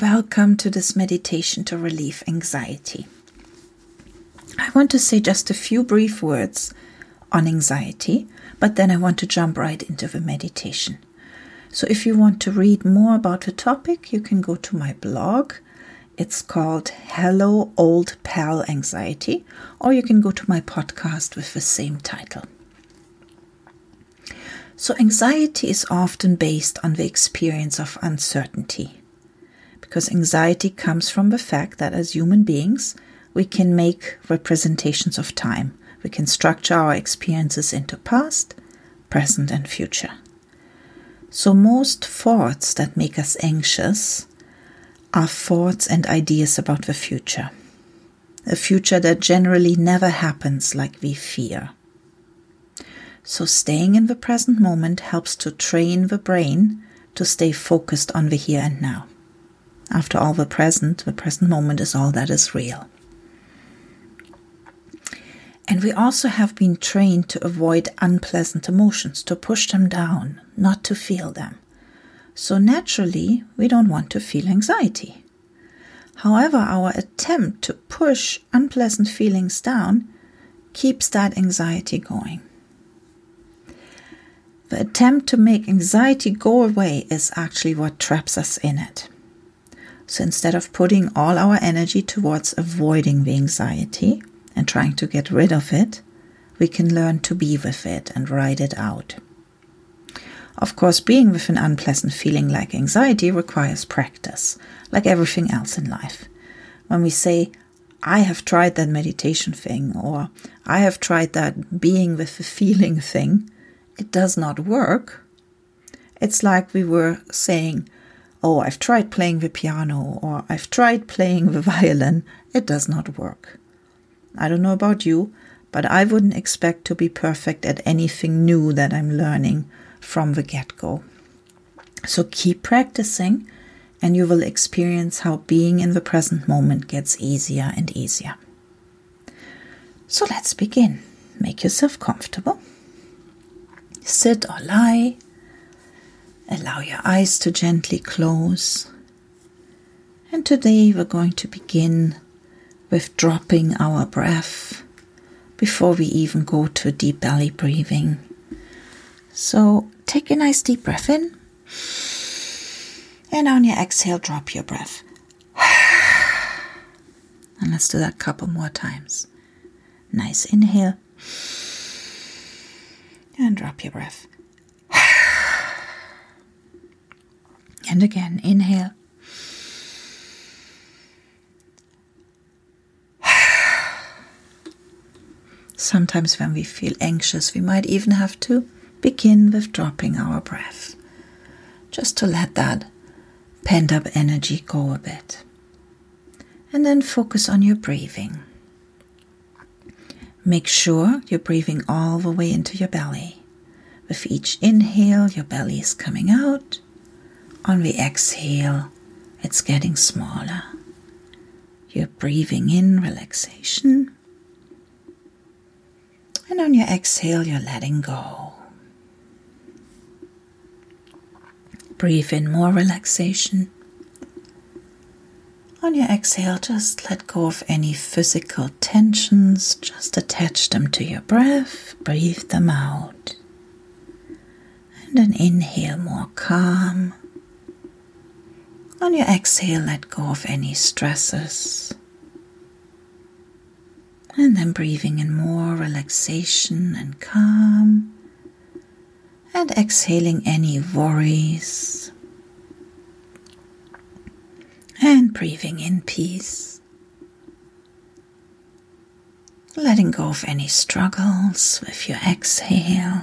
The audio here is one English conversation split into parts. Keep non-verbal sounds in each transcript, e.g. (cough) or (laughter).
Welcome to this meditation to relieve anxiety. I want to say just a few brief words on anxiety, but then I want to jump right into the meditation. So, if you want to read more about the topic, you can go to my blog. It's called Hello Old Pal Anxiety, or you can go to my podcast with the same title. So, anxiety is often based on the experience of uncertainty, because anxiety comes from the fact that as human beings, we can make representations of time. We can structure our experiences into past, present, and future. So, most thoughts that make us anxious are thoughts and ideas about the future. A future that generally never happens like we fear. So, staying in the present moment helps to train the brain to stay focused on the here and now. After all, the present, the present moment is all that is real. And we also have been trained to avoid unpleasant emotions, to push them down, not to feel them. So naturally, we don't want to feel anxiety. However, our attempt to push unpleasant feelings down keeps that anxiety going. The attempt to make anxiety go away is actually what traps us in it. So instead of putting all our energy towards avoiding the anxiety, and trying to get rid of it, we can learn to be with it and ride it out. Of course, being with an unpleasant feeling like anxiety requires practice, like everything else in life. When we say, I have tried that meditation thing, or I have tried that being with the feeling thing, it does not work. It's like we were saying, Oh, I've tried playing the piano, or I've tried playing the violin, it does not work. I don't know about you, but I wouldn't expect to be perfect at anything new that I'm learning from the get go. So keep practicing, and you will experience how being in the present moment gets easier and easier. So let's begin. Make yourself comfortable. Sit or lie. Allow your eyes to gently close. And today we're going to begin with dropping our breath before we even go to deep belly breathing. So take a nice deep breath in, and on your exhale, drop your breath. (sighs) And let's do that a couple more times. Nice inhale, and drop your breath. And again, inhale (sighs) Sometimes, when we feel anxious, we might even have to begin with dropping our breath, just to let that pent up energy go a bit. And then focus on your breathing. Make sure you're breathing all the way into your belly. With each inhale, your belly is coming out. On the exhale, it's getting smaller. You're breathing in relaxation. And on your exhale, you're letting go. Breathe in more relaxation. On your exhale, just let go of any physical tensions, just attach them to your breath, breathe them out. And then inhale more calm. On your exhale, let go of any stresses. And then breathing in more relaxation and calm. And exhaling any worries. And breathing in peace. Letting go of any struggles with your exhale.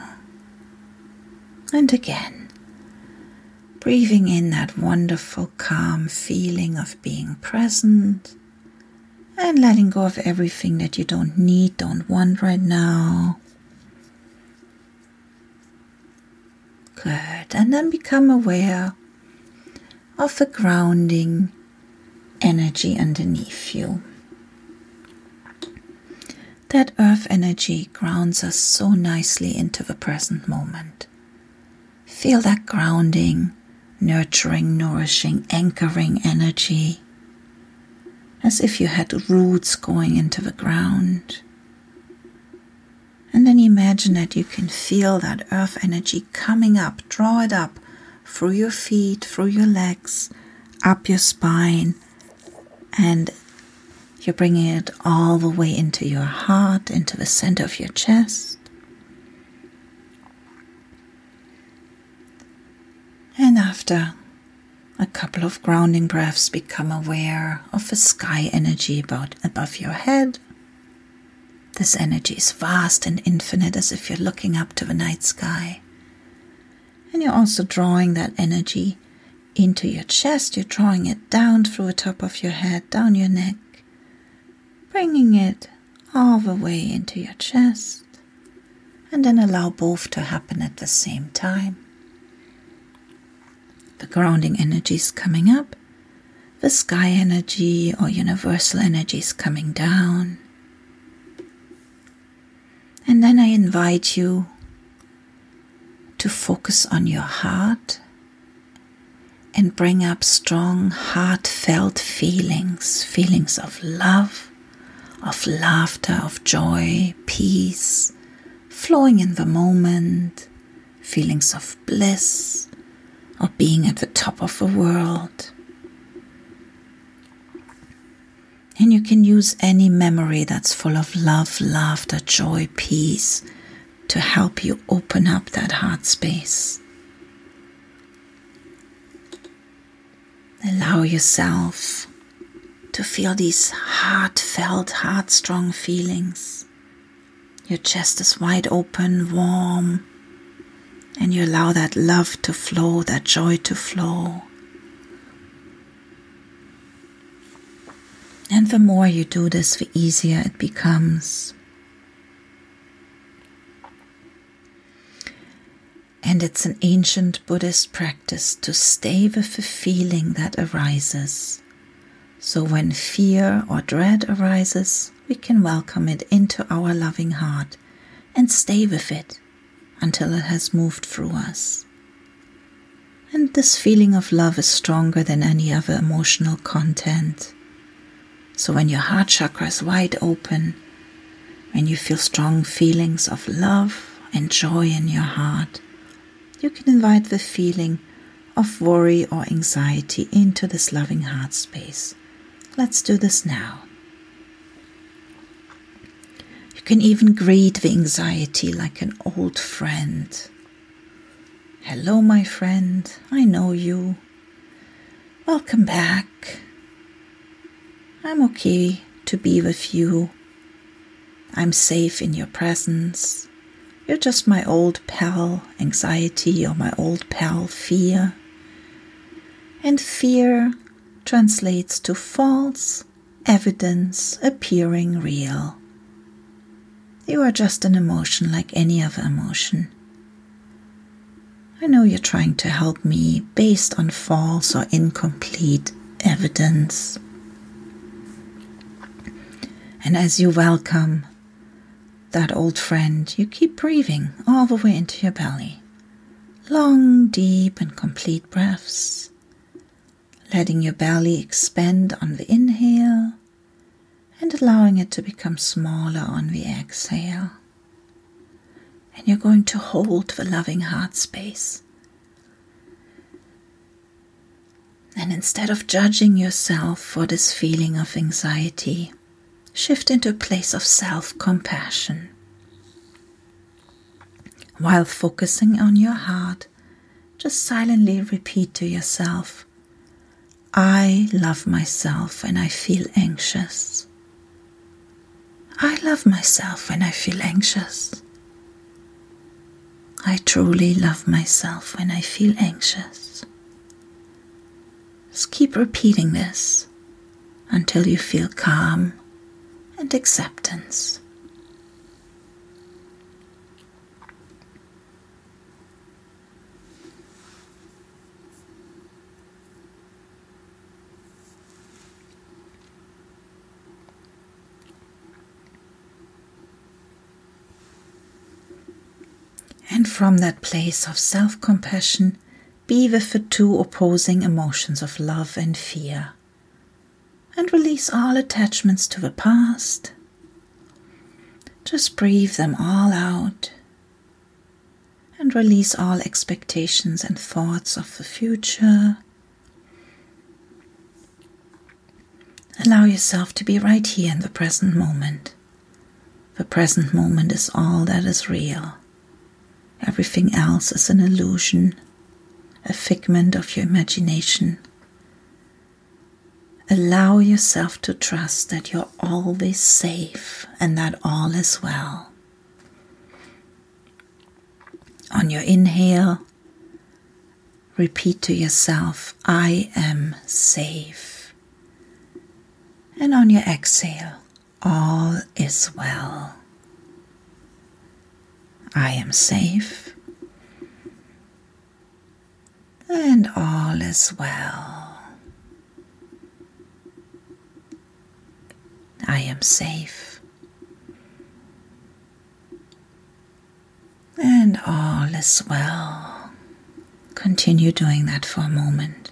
And again, breathing in that wonderful, calm feeling of being present and letting go of everything that you don't need, don't want right now. Good. And then become aware of the grounding energy underneath you. That earth energy grounds us so nicely into the present moment. Feel that grounding nurturing, nourishing, anchoring energy, as if you had roots going into the ground. And then imagine that you can feel that earth energy coming up, draw it up through your feet, through your legs, up your spine, and you're bringing it all the way into your heart, into the center of your chest. And after a couple of grounding breaths, become aware of the sky energy about above your head. This energy is vast and infinite, as if you're looking up to the night sky. And you're also drawing that energy into your chest. You're drawing it down through the top of your head, down your neck, bringing it all the way into your chest. And then allow both to happen at the same time. The grounding energy is coming up, the sky energy or universal energy is coming down. And then I invite you to focus on your heart and bring up strong, heartfelt feelings feelings of love, of laughter, of joy, peace, flowing in the moment, feelings of bliss, of being at the top of the world. And you can use any memory that's full of love, laughter, joy, peace to help you open up that heart space. Allow yourself to feel these heartfelt, heart-strong feelings. Your chest is wide open, warm, and you allow that love to flow, that joy to flow. And the more you do this, the easier it becomes. And it's an ancient Buddhist practice to stay with the feeling that arises. So when fear or dread arises, we can welcome it into our loving heart and stay with it until it has moved through us. And this feeling of love is stronger than any other emotional content. So when your heart chakra is wide open, when you feel strong feelings of love and joy in your heart, you can invite the feeling of worry or anxiety into this loving heart space. Let's do this now. You can even greet the anxiety like an old friend. Hello, my friend, I know you. Welcome back. I'm okay to be with you. I'm safe in your presence. You're just my old pal, anxiety, or my old pal, fear. And fear translates to false evidence appearing real. You are just an emotion like any other emotion. I know you're trying to help me based on false or incomplete evidence. And as you welcome that old friend, you keep breathing all the way into your belly. Long, deep, and complete breaths. Letting your belly expand on the inhale and allowing it to become smaller on the exhale. And you're going to hold the loving heart space. And instead of judging yourself for this feeling of anxiety, shift into a place of self compassion. While focusing on your heart, just silently repeat to yourself, I love myself when I feel anxious. I love myself when I feel anxious. I truly love myself when I feel anxious. Just keep repeating this until you feel calm and acceptance. And from that place of self compassion, be with the two opposing emotions of love and fear and release all attachments to the past. Just breathe them all out and release all expectations and thoughts of the future. Allow yourself to be right here in the present moment. The present moment is all that is real. Everything else is an illusion, a figment of your imagination. Allow yourself to trust that you're always safe and that all is well. On your inhale, repeat to yourself, I am safe. And on your exhale, all is well. I am safe. And all is well. I am safe. And all is well. Continue doing that for a moment.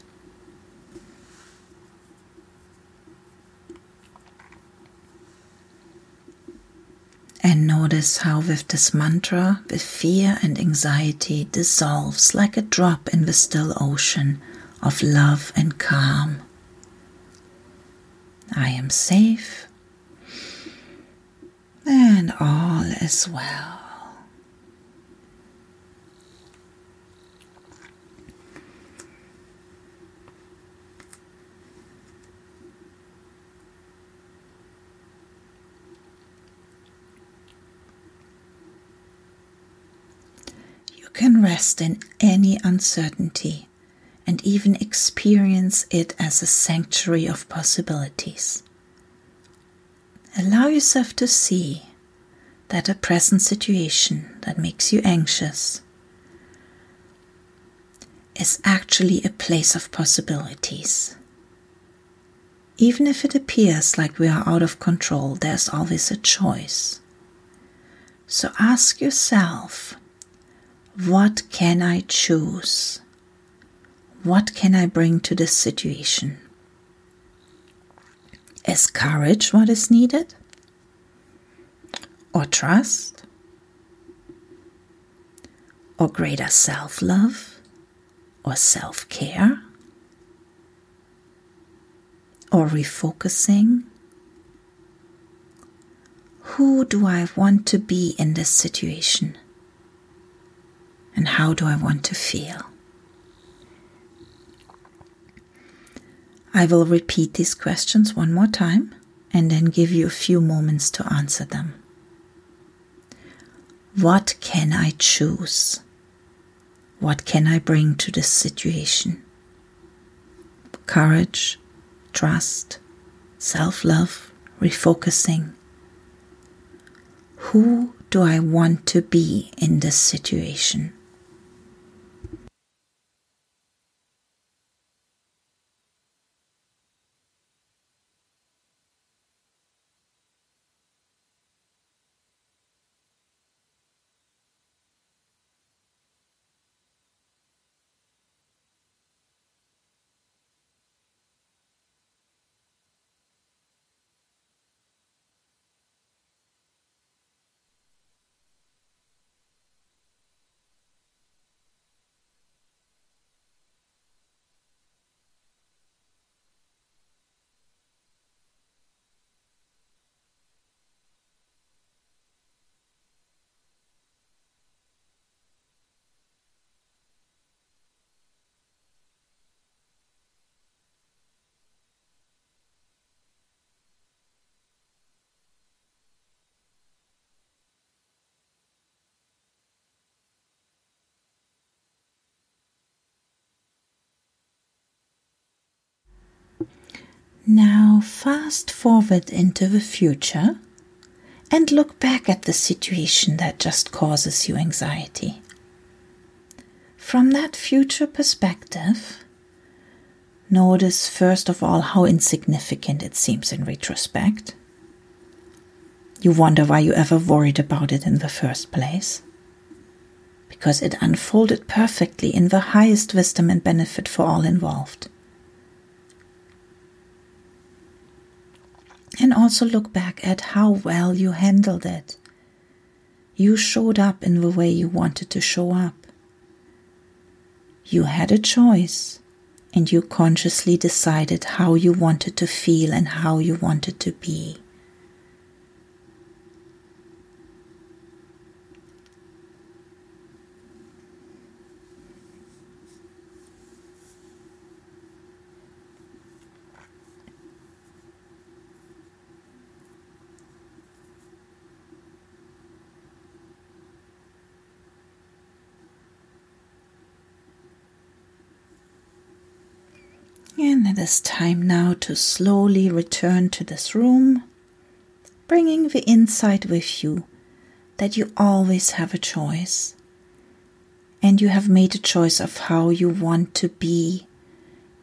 And notice how, with this mantra, the fear and anxiety dissolves like a drop in the still ocean of love and calm. I am safe, and all is well. Can rest in any uncertainty and even experience it as a sanctuary of possibilities. Allow yourself to see that a present situation that makes you anxious is actually a place of possibilities. Even if it appears like we are out of control, there's always a choice. So ask yourself what can I choose? What can I bring to this situation? Is courage what is needed? Or trust? Or greater self love? Or self care? Or refocusing? Who do I want to be in this situation? And how do I want to feel? I will repeat these questions one more time and then give you a few moments to answer them. What can I choose? What can I bring to this situation? Courage, trust, self love, refocusing. Who do I want to be in this situation? Now, fast forward into the future and look back at the situation that just causes you anxiety. From that future perspective, notice first of all how insignificant it seems in retrospect. You wonder why you ever worried about it in the first place. because it unfolded perfectly in the highest wisdom and benefit for all involved. And also look back at how well you handled it. You showed up in the way you wanted to show up. You had a choice and you consciously decided how you wanted to feel and how you wanted to be. And it is time now to slowly return to this room, bringing the insight with you that you always have a choice. And you have made a choice of how you want to be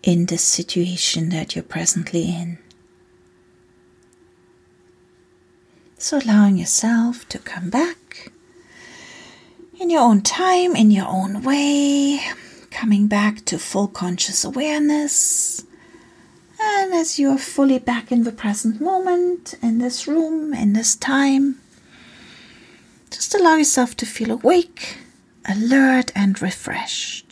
in the situation that you're presently in. So, allowing yourself to come back in your own time, in your own way coming back to full conscious awareness. And as you are fully back in the present moment, in this room, in this time, just allow yourself to feel awake, alert, and refreshed.